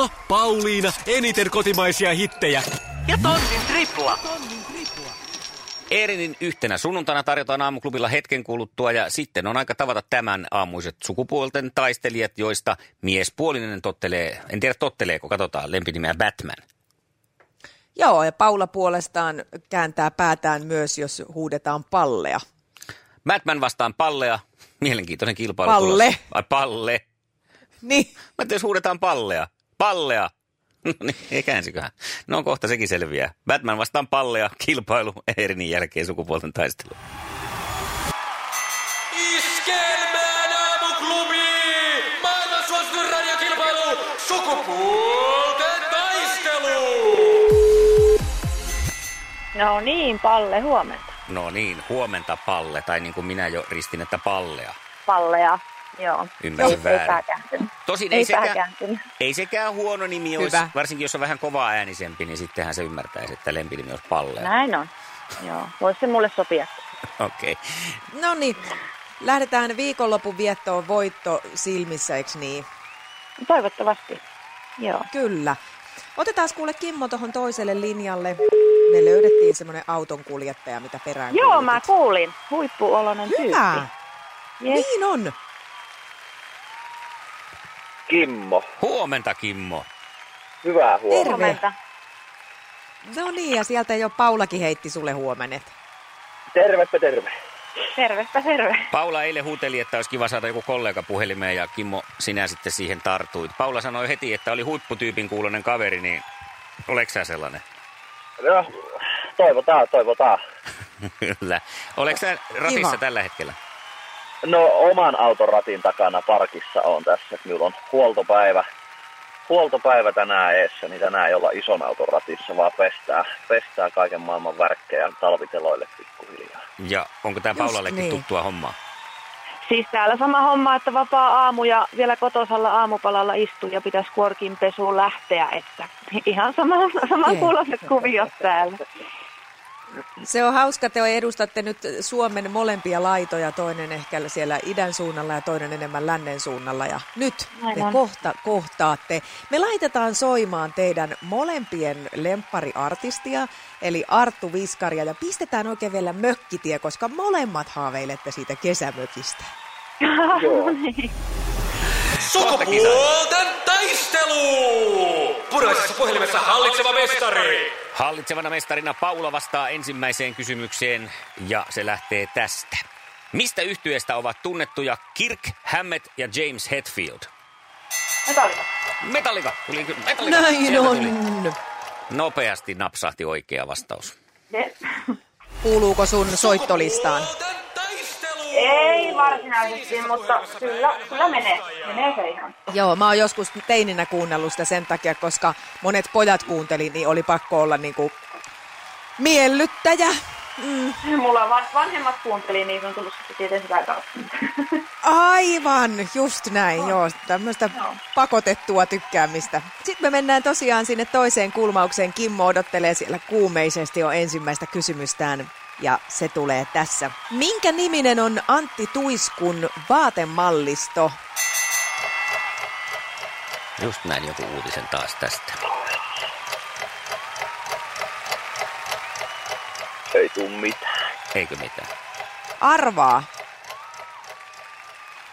Mikko, Pauliina, eniten kotimaisia hittejä ja tonnin tripla. Eerinin yhtenä sunnuntaina tarjotaan aamuklubilla hetken kuluttua ja sitten on aika tavata tämän aamuiset sukupuolten taistelijat, joista miespuolinen tottelee, en tiedä totteleeko, katsotaan, lempinimeä Batman. Joo, ja Paula puolestaan kääntää päätään myös, jos huudetaan palleja. Batman vastaan pallea, mielenkiintoinen kilpailu. Palle. tulossa. Ai palle. Niin, Mä jos huudetaan pallea. Pallea. No niin, ei käänsiköhän. No kohta sekin selviää. Batman vastaan pallea, kilpailu Eerinin jälkeen sukupuolten taistelu. Iskelmään aamuklubi! Maailman suosituin radiokilpailu! Sukupuolten taistelu! No niin, Palle, huomenta. No niin, huomenta palle, tai niin kuin minä jo ristin, että pallea. Pallea, joo. Ymmärsin ei, väärin. Ei. Tosin Ei ei, sekään, ei sekään huono nimi olisi, Hyvä. varsinkin jos on vähän kovaa äänisempi, niin sittenhän se ymmärtäisi, että lempinimi olisi pallea. Näin on. Joo, voisi se mulle sopia. Okei. Okay. no niin. Lähdetään viikonlopun viettoon voitto silmissä, eikö niin? Toivottavasti. Joo. Kyllä. Otetaan kuule Kimmo tuohon toiselle linjalle. Me löydettiin semmoinen auton kuljettaja, mitä perään Joo, kuulutit. mä kuulin. Huippuoloinen Hyvä. tyyppi. Yes. Niin on. Kimmo. Huomenta, Kimmo. Hyvää huomenta. Terve. No niin, ja sieltä jo Paulakin heitti sulle huomenet. Tervepä terve. Tervepä terve. Paula eilen huuteli, että olisi kiva saada joku kollega puhelimeen ja Kimmo, sinä sitten siihen tartuit. Paula sanoi heti, että oli huipputyypin kuulonen kaveri, niin oleks sä sellainen? No, toivotaan, toivotaan. Kyllä. Oleks sä ratissa Kiva. tällä hetkellä? No, oman auton ratin takana parkissa on tässä. Minulla on huoltopäivä, huoltopäivä tänään eessä, niin tänään ei olla ison auton ratissa, vaan pestää, pestää kaiken maailman värkkejä talviteloille pikkuhiljaa. Ja onko tämä Paulallekin niin. tuttua hommaa? Siis täällä sama homma, että vapaa aamu ja vielä kotosalla aamupalalla istuu ja pitäisi kuorkin pesuun lähteä, että ihan sama, sama kuuloiset kuviot täällä. Se on hauska, te edustatte nyt Suomen molempia laitoja, toinen ehkä siellä idän suunnalla ja toinen enemmän lännen suunnalla. Ja nyt te kohta kohtaatte. Me laitetaan soimaan teidän molempien lemppariartistia, eli Arttu Viskaria, ja pistetään oikein vielä mökkitie, koska molemmat haaveilette siitä kesämökistä. Joo. Sukupuolten taistelu! Puraisessa puhelimessa hallitseva mestari! Hallitsevana mestarina Paula vastaa ensimmäiseen kysymykseen ja se lähtee tästä. Mistä yhtyeestä ovat tunnettuja Kirk Hammett ja James Hetfield? Metallica. Metallica. Tuli kyllä. Metallica. Näin Sieltä on. tuli. Nopeasti napsahti oikea vastaus. Yes. Kuuluuko sun soittolistaan? Ei varsinaisesti, mutta kyllä, kyllä menee. Menee se ihan. Joo, mä oon joskus teininä kuunnellut sitä sen takia, koska monet pojat kuunteli, niin oli pakko olla niinku miellyttäjä. Mulla van, vanhemmat kuunteli, niin on tullut sitten tietenkin sitä kautta. Aivan, just näin, joo, tämmöistä Joo. pakotettua tykkäämistä. Sitten me mennään tosiaan sinne toiseen kulmaukseen. Kimmo odottelee siellä kuumeisesti jo ensimmäistä kysymystään ja se tulee tässä. Minkä niminen on Antti Tuiskun vaatemallisto? Just näin joku uutisen taas tästä. Ei tuu mitään. Eikö mitään? Arvaa.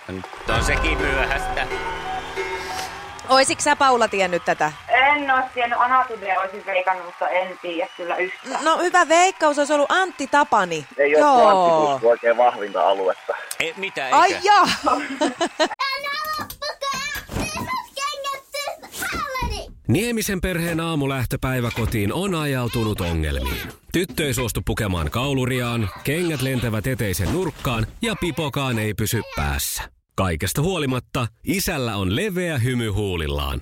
Nyt on sekin myöhäistä. Oisitko sä Paula tiennyt tätä? En ole tiennyt, Anatymia olisin veikannut, mutta en tiedä kyllä yhtään. No hyvä veikkaus, olisi ollut Antti Tapani. Ei ole Joo. oikein vahvinta aluetta. Ei, mitä eikä? Ai jaa! Niemisen perheen aamulähtöpäivä kotiin on ajautunut ongelmiin. Tyttö ei suostu pukemaan kauluriaan, kengät lentävät eteisen nurkkaan ja pipokaan ei pysy päässä. Kaikesta huolimatta, isällä on leveä hymy huulillaan.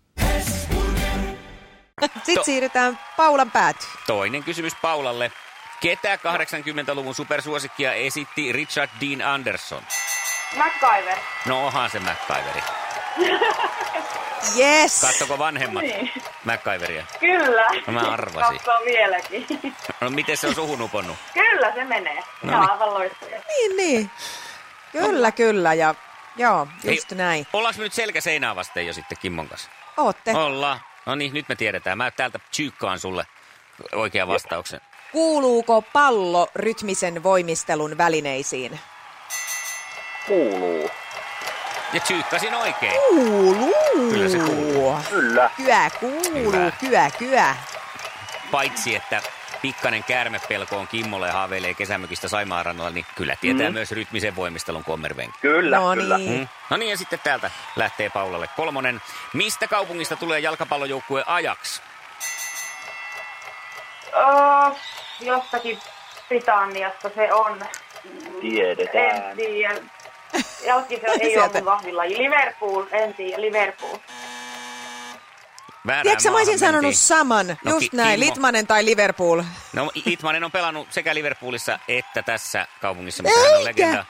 Sitten To- siirrytään Paulan päätyyn. Toinen kysymys Paulalle. Ketä 80-luvun supersuosikkia esitti Richard Dean Anderson? MacGyver. No onhan se MacGyveri. Yes! Kattoko vanhemmat Niin. MacGyveria? Kyllä. No mä arvasin. Katsoo vieläkin. No miten se on suhun uponnut? Kyllä se menee. No No niin. aivan loistava. Niin, niin. Kyllä, kyllä. Ja joo, just Hei, näin. Ollaanko me nyt selkä seinää vasten jo sitten Kimmon kanssa? Ootte. Ollaan. No niin, nyt me tiedetään. Mä täältä psyykkaan sulle oikean vastauksen. Kuuluuko pallo rytmisen voimistelun välineisiin? Kuuluu. Ja psyykkasin oikein. Kuuluu. Kyllä se kuuluu. Kyllä. Kyä kuuluu, Hyvä. kyä, kyä. Paitsi, että pikkanen käärmepelko on Kimmolle ja haaveilee kesämökistä Saimaarannalla, niin kyllä tietää Mm. myös rytmisen voimistelun kommervenki. Kyllä, No kyllä. niin. Mm. No niin, ja sitten täältä lähtee Paulalle kolmonen. Mistä kaupungista tulee jalkapallojoukkue Ajax? Oh, jostakin Britanniasta se on. Tiedetään. En tiedä. Jalkki se ei ole mun vahvilaji. Liverpool, en tiedä. Liverpool. Väärään Tiedätkö, mä olisin sanonut mentiin. saman. No, Just Ki- näin, Kimmo. Litmanen tai Liverpool. No Litmanen on pelannut sekä Liverpoolissa että tässä kaupungissa, missä hän on legenda.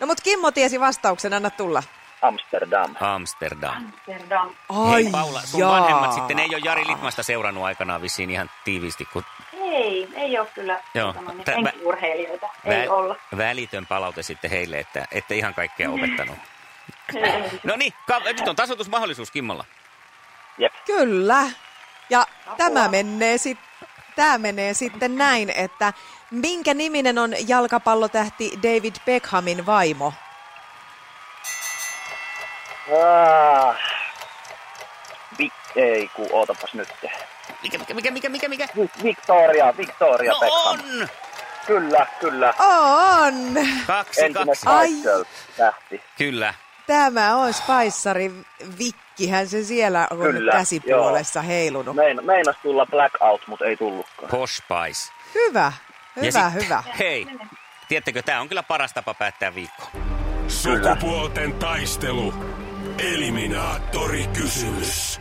No mut Kimmo tiesi vastauksen, anna tulla. Amsterdam. Amsterdam. Amsterdam. Ai Hei Paula, sun jaa. vanhemmat sitten ei ole Jari Litmasta seurannut aikanaan vissiin ihan tiiviisti, kun Ei, ei ole kyllä Joo. tota noin, Tä- mä- enkiurheilijoita. Ei vä- olla. välitön palaute sitten heille, että ette ihan kaikkea opettanut. No niin, ka- nyt on tasoitusmahdollisuus Kimmolla. Jep. Kyllä. Ja tämä menee, sit, tämä menee sitten näin, että minkä niminen on jalkapallotähti David Beckhamin vaimo? Ah. Vi- ei, ku ootapas nyt. Mikä, mikä, mikä, mikä, mikä, mikä? Vi- Victoria, Victoria No Beckham. on! Kyllä, kyllä. On! Kaksi, Entinen kaksi. Ai. Tähti. Kyllä. Tämä on Spaissari Vikkihän se siellä on Kyllä, käsipuolessa heilunut. Mein, meinas tulla blackout, mutta ei tullutkaan. Posh Spice. Hyvä, Ja hyvä, sitten- hyvä. Hei, tiedättekö, tämä on kyllä paras tapa päättää viikko. Sukupuolten taistelu. Eliminaattori kysymys.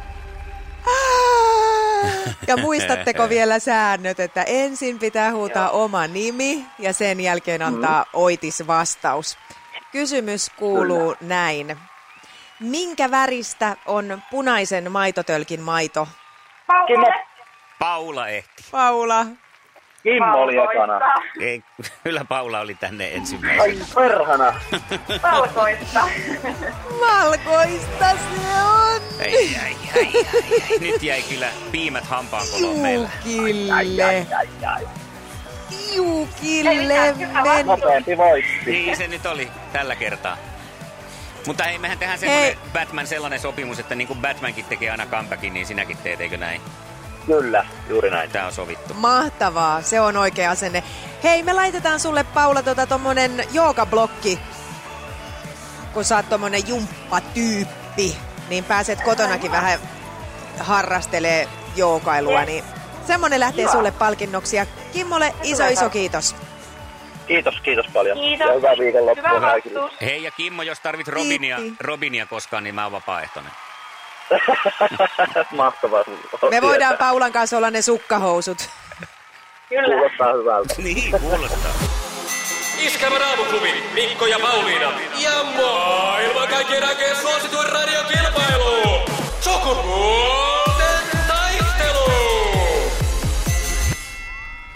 Ja muistatteko vielä säännöt, että ensin pitää huutaa oma nimi ja sen jälkeen antaa oitis vastaus. Kysymys kuuluu näin. Minkä väristä on punaisen maitotölkin maito? Paula. Paula ehti. Paula. Kimmo oli ekana. Ei, kyllä Paula oli tänne Ai ensimmäisenä. perhana. Valkoista. Valkoista se on. Ei, ei, ei, ei, ei. Nyt jäi kyllä piimät hampaankoloon meillä. Juukille. Ai, ai, ai. Juukille men... Nopeampi voitti. Niin se nyt oli tällä kertaa. Mutta hei, mehän tehdään Hei. semmoinen Batman sellainen sopimus, että niin kuin Batmankin tekee aina comebackin, niin sinäkin teet, eikö näin? Kyllä, juuri näin. Tämä on sovittu. Mahtavaa, se on oikea asenne. Hei, me laitetaan sulle Paula tota tommonen joogablokki. Kun sä oot tommonen jumppatyyppi, niin pääset kotonakin vähän harrastelee joogailua, niin semmonen lähtee sulle palkinnoksi. Ja Kimmolle iso iso kiitos. Kiitos, kiitos paljon. Kiitos. Ja hyvää viikonloppua Hyvä kaikille. Hei ja Kimmo, jos tarvit Robinia. Robinia koskaan, niin mä oon vapaaehtoinen. Mahtavaa. Me voidaan Paulan kanssa olla ne sukkahousut. Kyllä. Kuulostaa hyvältä. Niin, kuulostaa. Iskävä raamuklubi, Mikko ja Pauliina. Ja maailman kaikkien aikeen suosituen radiokilpailu. Sukupuolten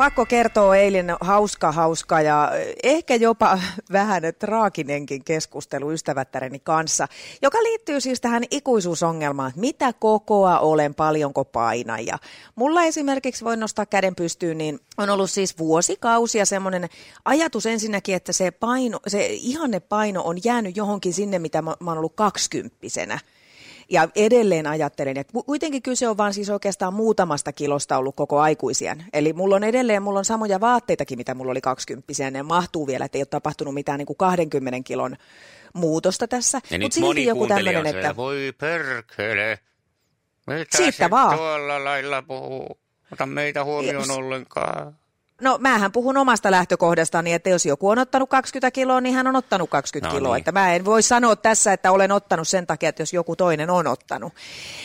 pakko kertoa eilen hauska, hauska ja ehkä jopa vähän traaginenkin keskustelu ystävättäreni kanssa, joka liittyy siis tähän ikuisuusongelmaan, mitä kokoa olen, paljonko painan. Ja mulla esimerkiksi voin nostaa käden pystyyn, niin on ollut siis vuosikausia semmoinen ajatus ensinnäkin, että se, paino, se ihanne paino on jäänyt johonkin sinne, mitä mä, mä oon ollut kaksikymppisenä. Ja edelleen ajattelen, että kuitenkin kyse on vaan siis oikeastaan muutamasta kilosta ollut koko aikuisien. Eli mulla on edelleen, mulla on samoja vaatteitakin, mitä mulla oli 20 ja ne mahtuu vielä, että ei ole tapahtunut mitään niin kuin 20 kilon muutosta tässä. Mutta silti joku tämmöinen, että... Voi perkele, mitä Siitä vaan. tuolla lailla puhuu? Ota meitä huomioon ollenkaan. No mähän puhun omasta lähtökohdastani, että jos joku on ottanut 20 kiloa, niin hän on ottanut 20 no, kiloa. Niin. Että mä en voi sanoa tässä, että olen ottanut sen takia, että jos joku toinen on ottanut.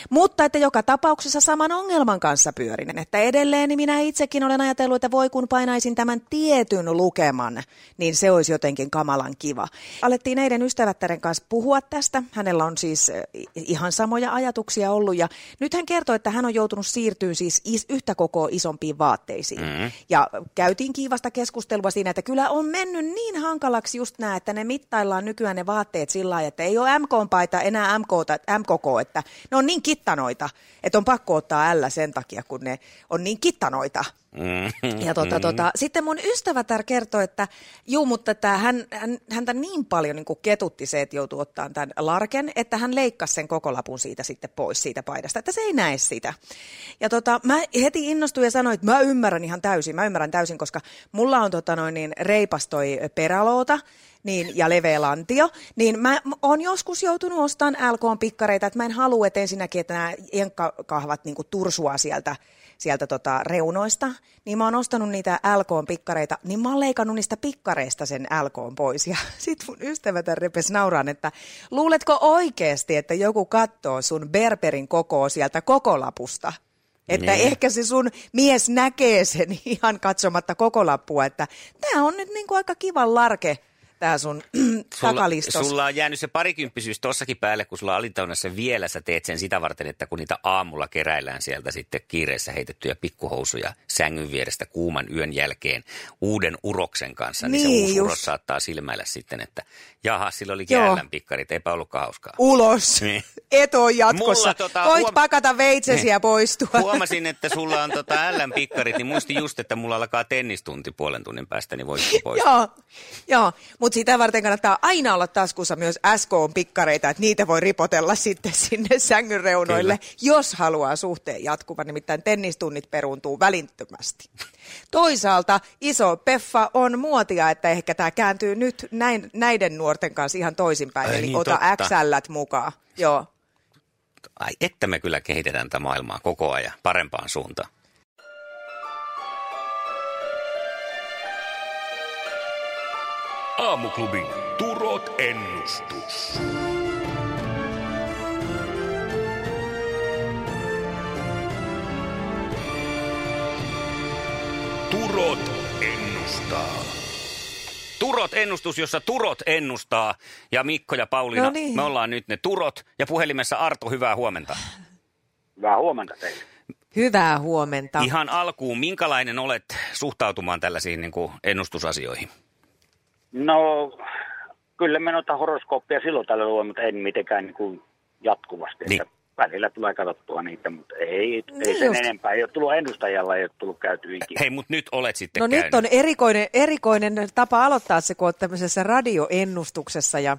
Mutta että joka tapauksessa saman ongelman kanssa pyörinen. Että edelleen niin minä itsekin olen ajatellut, että voi kun painaisin tämän tietyn lukeman, niin se olisi jotenkin kamalan kiva. Alettiin eilen ystävättären kanssa puhua tästä. Hänellä on siis eh, ihan samoja ajatuksia ollut. Ja nyt hän kertoi, että hän on joutunut siirtyä siis yhtä koko isompiin vaatteisiin. Mm. Ja käytiin kiivasta keskustelua siinä, että kyllä on mennyt niin hankalaksi just nämä, että ne mittaillaan nykyään ne vaatteet sillä lailla, että ei ole MK-paita enää MK, MKK, että ne on niin kittanoita, että on pakko ottaa L sen takia, kun ne on niin kittanoita. Mm-hmm. Ja tota, tota, sitten mun ystävätär kertoi, että juu, mutta että hän, hän, häntä niin paljon niin kuin ketutti se, että joutuu ottaa tämän larken, että hän leikkasi sen koko lapun siitä sitten pois siitä paidasta, että se ei näe sitä. Ja tota, mä heti innostuin ja sanoin, että mä ymmärrän ihan täysin, mä ymmärrän täysin, koska mulla on tota noin, niin reipas toi peräloota, niin, ja leveä lantio, niin mä oon joskus joutunut ostamaan LK-pikkareita, että mä en halua, että ensinnäkin, että nämä jenkkakahvat niin tursua sieltä sieltä tota reunoista, niin mä oon ostanut niitä LK-pikkareita, niin mä oon leikannut niistä pikkareista sen LK pois. Ja sit mun ystävätär repes nauraan, että luuletko oikeasti, että joku katsoo sun Berberin kokoa sieltä koko lapusta? Että niin. ehkä se sun mies näkee sen ihan katsomatta koko lappua, että tämä on nyt niin kuin aika kivan larke tämä sun takalistos. Sulla on jäänyt se parikymppisyys tossakin päälle, kun sulla alintaunnassa vielä sä teet sen sitä varten, että kun niitä aamulla keräillään sieltä sitten kiireessä heitettyjä pikkuhousuja sängyn vierestä kuuman yön jälkeen uuden uroksen kanssa, niin, niin se uusi uros saattaa silmäillä sitten, että jaha, sillä oli jäällän pikkarit, eipä ollutkaan hauskaa. Ulos, niin. eto jatkossa. Mulla, tota, Voit huom... pakata veitsesi niin. ja poistua. Huomasin, että sulla on tota ällän pikkarit, niin muistin just, että mulla alkaa tennistunti puolen tunnin päästä, niin voit poistua. joo, joo. Mutta sitä varten kannattaa aina olla taskussa myös SK-pikkareita, että niitä voi ripotella sitten sinne sängyn reunoille, Kyllä. jos haluaa suhteen jatkuvan, nimittäin tennistunnit peruuntuu välittömästi. Toisaalta iso peffa on muotia, että ehkä tämä kääntyy nyt näin, näiden nuorten kanssa ihan toisinpäin, Ai, eli niin, ota XL mukaan. Joo. Ai, että me kyllä kehitetään tätä maailmaa koko ajan parempaan suuntaan. Aamuklubin Turot ennustus. Turot ennustaa. Turot ennustus, jossa Turot ennustaa. Ja Mikko ja Pauliina, no niin. me ollaan nyt ne Turot. Ja puhelimessa Arto, hyvää huomenta. Hyvää huomenta teille. Hyvää huomenta. Ihan alkuun, minkälainen olet suhtautumaan tällaisiin niin kuin ennustusasioihin? No, kyllä me noita horoskooppia silloin tällä luen, mutta en mitenkään niin kuin jatkuvasti. Niin. Että välillä tulee katsottua niitä, mutta ei, ei niin sen just. enempää. Ei ole tullut ennustajalla, ei ole tullut käyty ikinä. Hei, mutta nyt olet sitten No käynyt. nyt on erikoinen, erikoinen tapa aloittaa se, kun olet tämmöisessä radioennustuksessa ja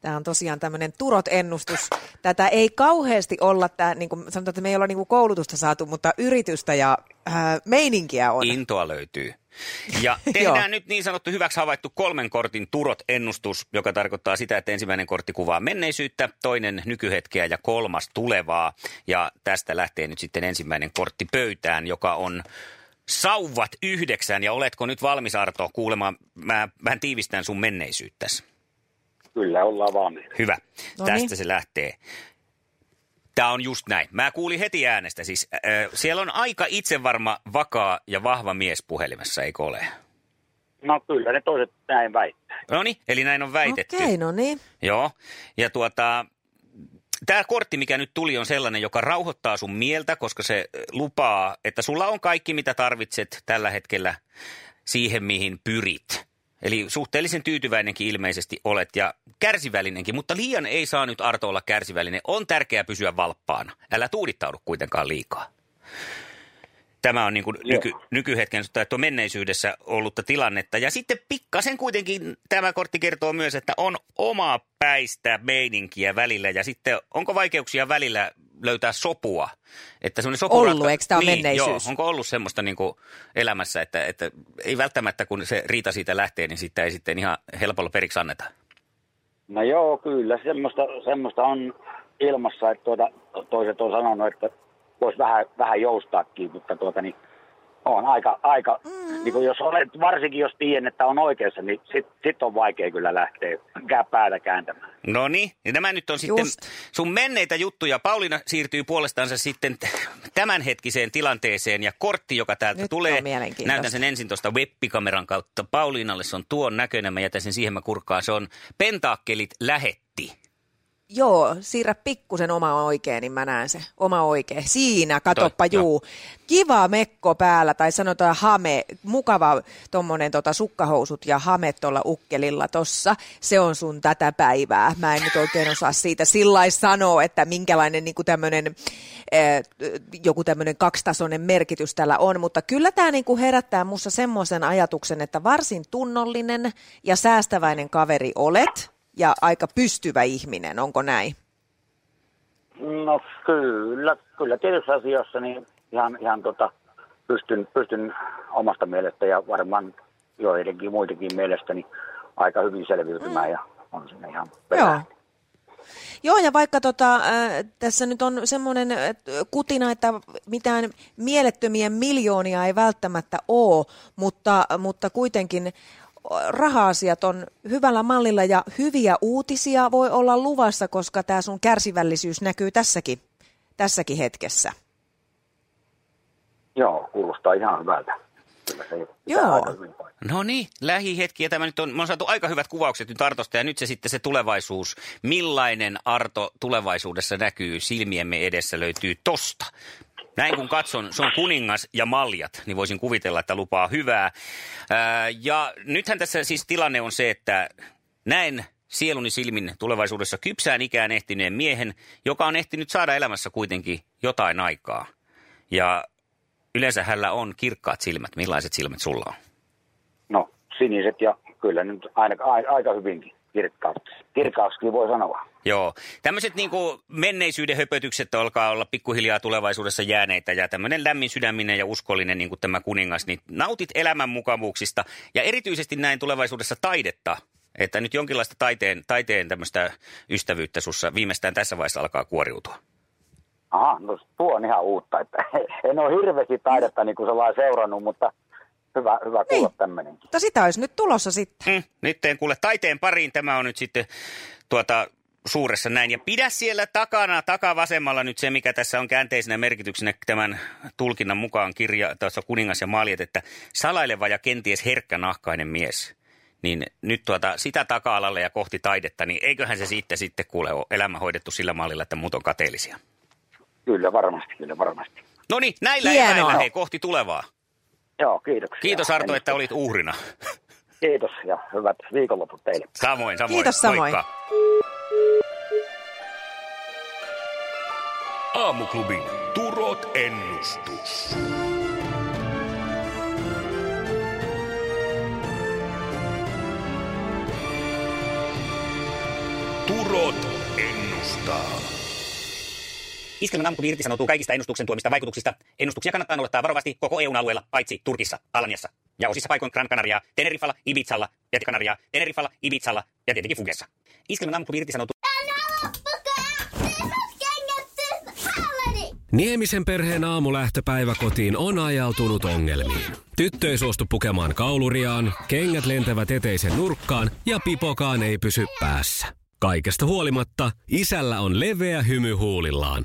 Tämä on tosiaan tämmöinen turot-ennustus. Tätä ei kauheasti olla, tämä, niin kuin sanotaan, että me ei olla niin kuin koulutusta saatu, mutta yritystä ja äh, meininkiä on. Intoa löytyy. Ja tehdään nyt niin sanottu hyväksi havaittu kolmen kortin turot-ennustus, joka tarkoittaa sitä, että ensimmäinen kortti kuvaa menneisyyttä, toinen nykyhetkeä ja kolmas tulevaa. Ja tästä lähtee nyt sitten ensimmäinen kortti pöytään, joka on sauvat yhdeksän. Ja oletko nyt valmis Arto kuulemaan, mä vähän tiivistän sun menneisyyttäsi. Kyllä, ollaan valmiita. Hyvä. Noniin. Tästä se lähtee. Tämä on just näin. Mä kuulin heti äänestä. Siis, äh, siellä on aika itsevarma, vakaa ja vahva mies puhelimessa, eikö ole? No kyllä, ne toiset näin väittää. No niin, eli näin on väitetty. Okei, okay, no niin. Joo, ja tuota, tämä kortti, mikä nyt tuli, on sellainen, joka rauhoittaa sun mieltä, koska se lupaa, että sulla on kaikki, mitä tarvitset tällä hetkellä siihen, mihin pyrit. Eli suhteellisen tyytyväinenkin ilmeisesti olet ja kärsivällinenkin, mutta liian ei saa nyt Arto olla kärsivällinen. On tärkeää pysyä valppaana. Älä tuudittaudu kuitenkaan liikaa. Tämä on niin kuin nyky, nykyhetken tai tuo menneisyydessä ollutta tilannetta. Ja sitten pikkasen kuitenkin tämä kortti kertoo myös, että on oma päistä meininkiä välillä. Ja sitten onko vaikeuksia välillä löytää sopua? Että sopuratka... Ollut, eikö tämä niin, menneisyys? Joo, onko ollut semmoista niin kuin elämässä, että, että ei välttämättä kun se riita siitä lähtee, niin sitten ei sitten ihan helpolla periksi anneta? No joo, kyllä. Semmoista, semmoista on ilmassa, että tuota, toiset on sanonut, että voisi vähän, vähän joustaakin, mutta tuota niin, on aika, aika mm. niin kuin jos olet, varsinkin jos tiedän, että on oikeassa, niin sitten sit on vaikea kyllä lähteä päätä kääntämään. No niin, ja nämä nyt on sitten Just. sun menneitä juttuja. Pauliina siirtyy puolestaansa sitten tämänhetkiseen tilanteeseen ja kortti, joka täältä nyt tulee. Näytän sen ensin tuosta webbikameran kautta. Pauliinalle se on tuon näköinen, mä jätän sen siihen mä kurkkaan. Se on pentaakkelit lähetti. Joo, siirrä pikkusen oma oikein, niin mä näen se. Oma oikein. Siinä, katoppa Toi, juu. Jo. Kiva mekko päällä, tai sanotaan hame. Mukava tommonen tota, sukkahousut ja hame tuolla ukkelilla tossa. Se on sun tätä päivää. Mä en nyt oikein osaa siitä sillä sanoa, että minkälainen niin tämmönen, äh, joku tämmöinen kaksitasoinen merkitys tällä on. Mutta kyllä tämä niin herättää mussa semmoisen ajatuksen, että varsin tunnollinen ja säästäväinen kaveri olet ja aika pystyvä ihminen, onko näin? No kyllä, kyllä tietyissä asioissa niin ihan, ihan tota, pystyn, pystyn omasta mielestä ja varmaan joidenkin muidenkin mielestä niin aika hyvin selviytymään mm. ja on sinne ihan perään. Joo. Joo, ja vaikka tota, äh, tässä nyt on semmoinen äh, kutina, että mitään mielettömiä miljoonia ei välttämättä ole, mutta, mutta kuitenkin raha-asiat on hyvällä mallilla ja hyviä uutisia voi olla luvassa, koska tämä sun kärsivällisyys näkyy tässäkin, tässäkin hetkessä. Joo, kuulostaa ihan hyvältä. Joo. No niin, lähihetki. Ja tämä nyt on, on saatu aika hyvät kuvaukset nyt Artosta ja nyt se sitten se tulevaisuus. Millainen Arto tulevaisuudessa näkyy silmiemme edessä löytyy tosta. Näin kun katson, se on kuningas ja maljat, niin voisin kuvitella, että lupaa hyvää. Ää, ja nythän tässä siis tilanne on se, että näen sieluni silmin tulevaisuudessa kypsään ikään ehtineen miehen, joka on ehtinyt saada elämässä kuitenkin jotain aikaa. Ja yleensä hänellä on kirkkaat silmät. Millaiset silmät sulla on? No siniset ja kyllä nyt aina, aika hyvinkin kirkkaaksi. Kirkkaaksi voi sanoa. Joo. Tämmöiset niin menneisyyden höpötykset alkaa olla pikkuhiljaa tulevaisuudessa jääneitä ja tämmöinen lämmin sydäminen ja uskollinen niin kuin tämä kuningas, niin nautit elämän mukavuuksista ja erityisesti näin tulevaisuudessa taidetta, että nyt jonkinlaista taiteen, taiteen tämmöistä ystävyyttä sussa viimeistään tässä vaiheessa alkaa kuoriutua. Aha, no tuo on ihan uutta, että en ole hirveästi taidetta niin kuin sellainen seurannut, mutta hyvä, hyvä kuulla niin. tämmöinenkin. Mutta sitä olisi nyt tulossa sitten. Hmm, nyt en kuule taiteen pariin, tämä on nyt sitten tuota, suuressa näin. Ja pidä siellä takana, takavasemmalla nyt se, mikä tässä on käänteisenä merkityksenä tämän tulkinnan mukaan kirja, tässä kuningas ja maljet, että salaileva ja kenties herkkänahkainen mies. Niin nyt tuota, sitä taka-alalle ja kohti taidetta, niin eiköhän se sitten sitten kuule ole elämä hoidettu sillä mallilla, että muut on kateellisia. Kyllä varmasti, kyllä varmasti. No niin, näillä Hienoa. eväillä hei, kohti tulevaa. Joo, kiitoksia. Kiitos Arto, että olit uhrina. Kiitos ja hyvät viikonloput teille. Samoin, samoin. Kiitos samoin. Moikka. Aamuklubin Turot ennustus. Turot ennustaa. Iskelmän aamuklubi irtisanoutuu kaikista ennustuksen tuomista vaikutuksista. Ennustuksia kannattaa noudattaa varovasti koko EUn alueella, paitsi Turkissa, Alaniassa. Ja osissa paikoin Gran Canaria, Tenerifalla, Ibizalla ja Canaria, Tenerifalla, Ibizalla ja tietenkin Fugessa. Iskelmän aamuklubi irtisanoutuu... Niemisen perheen aamulähtöpäivä kotiin on ajautunut ongelmiin. Tyttö ei suostu pukemaan kauluriaan, kengät lentävät eteisen nurkkaan ja pipokaan ei pysy päässä. Kaikesta huolimatta, isällä on leveä hymy huulillaan.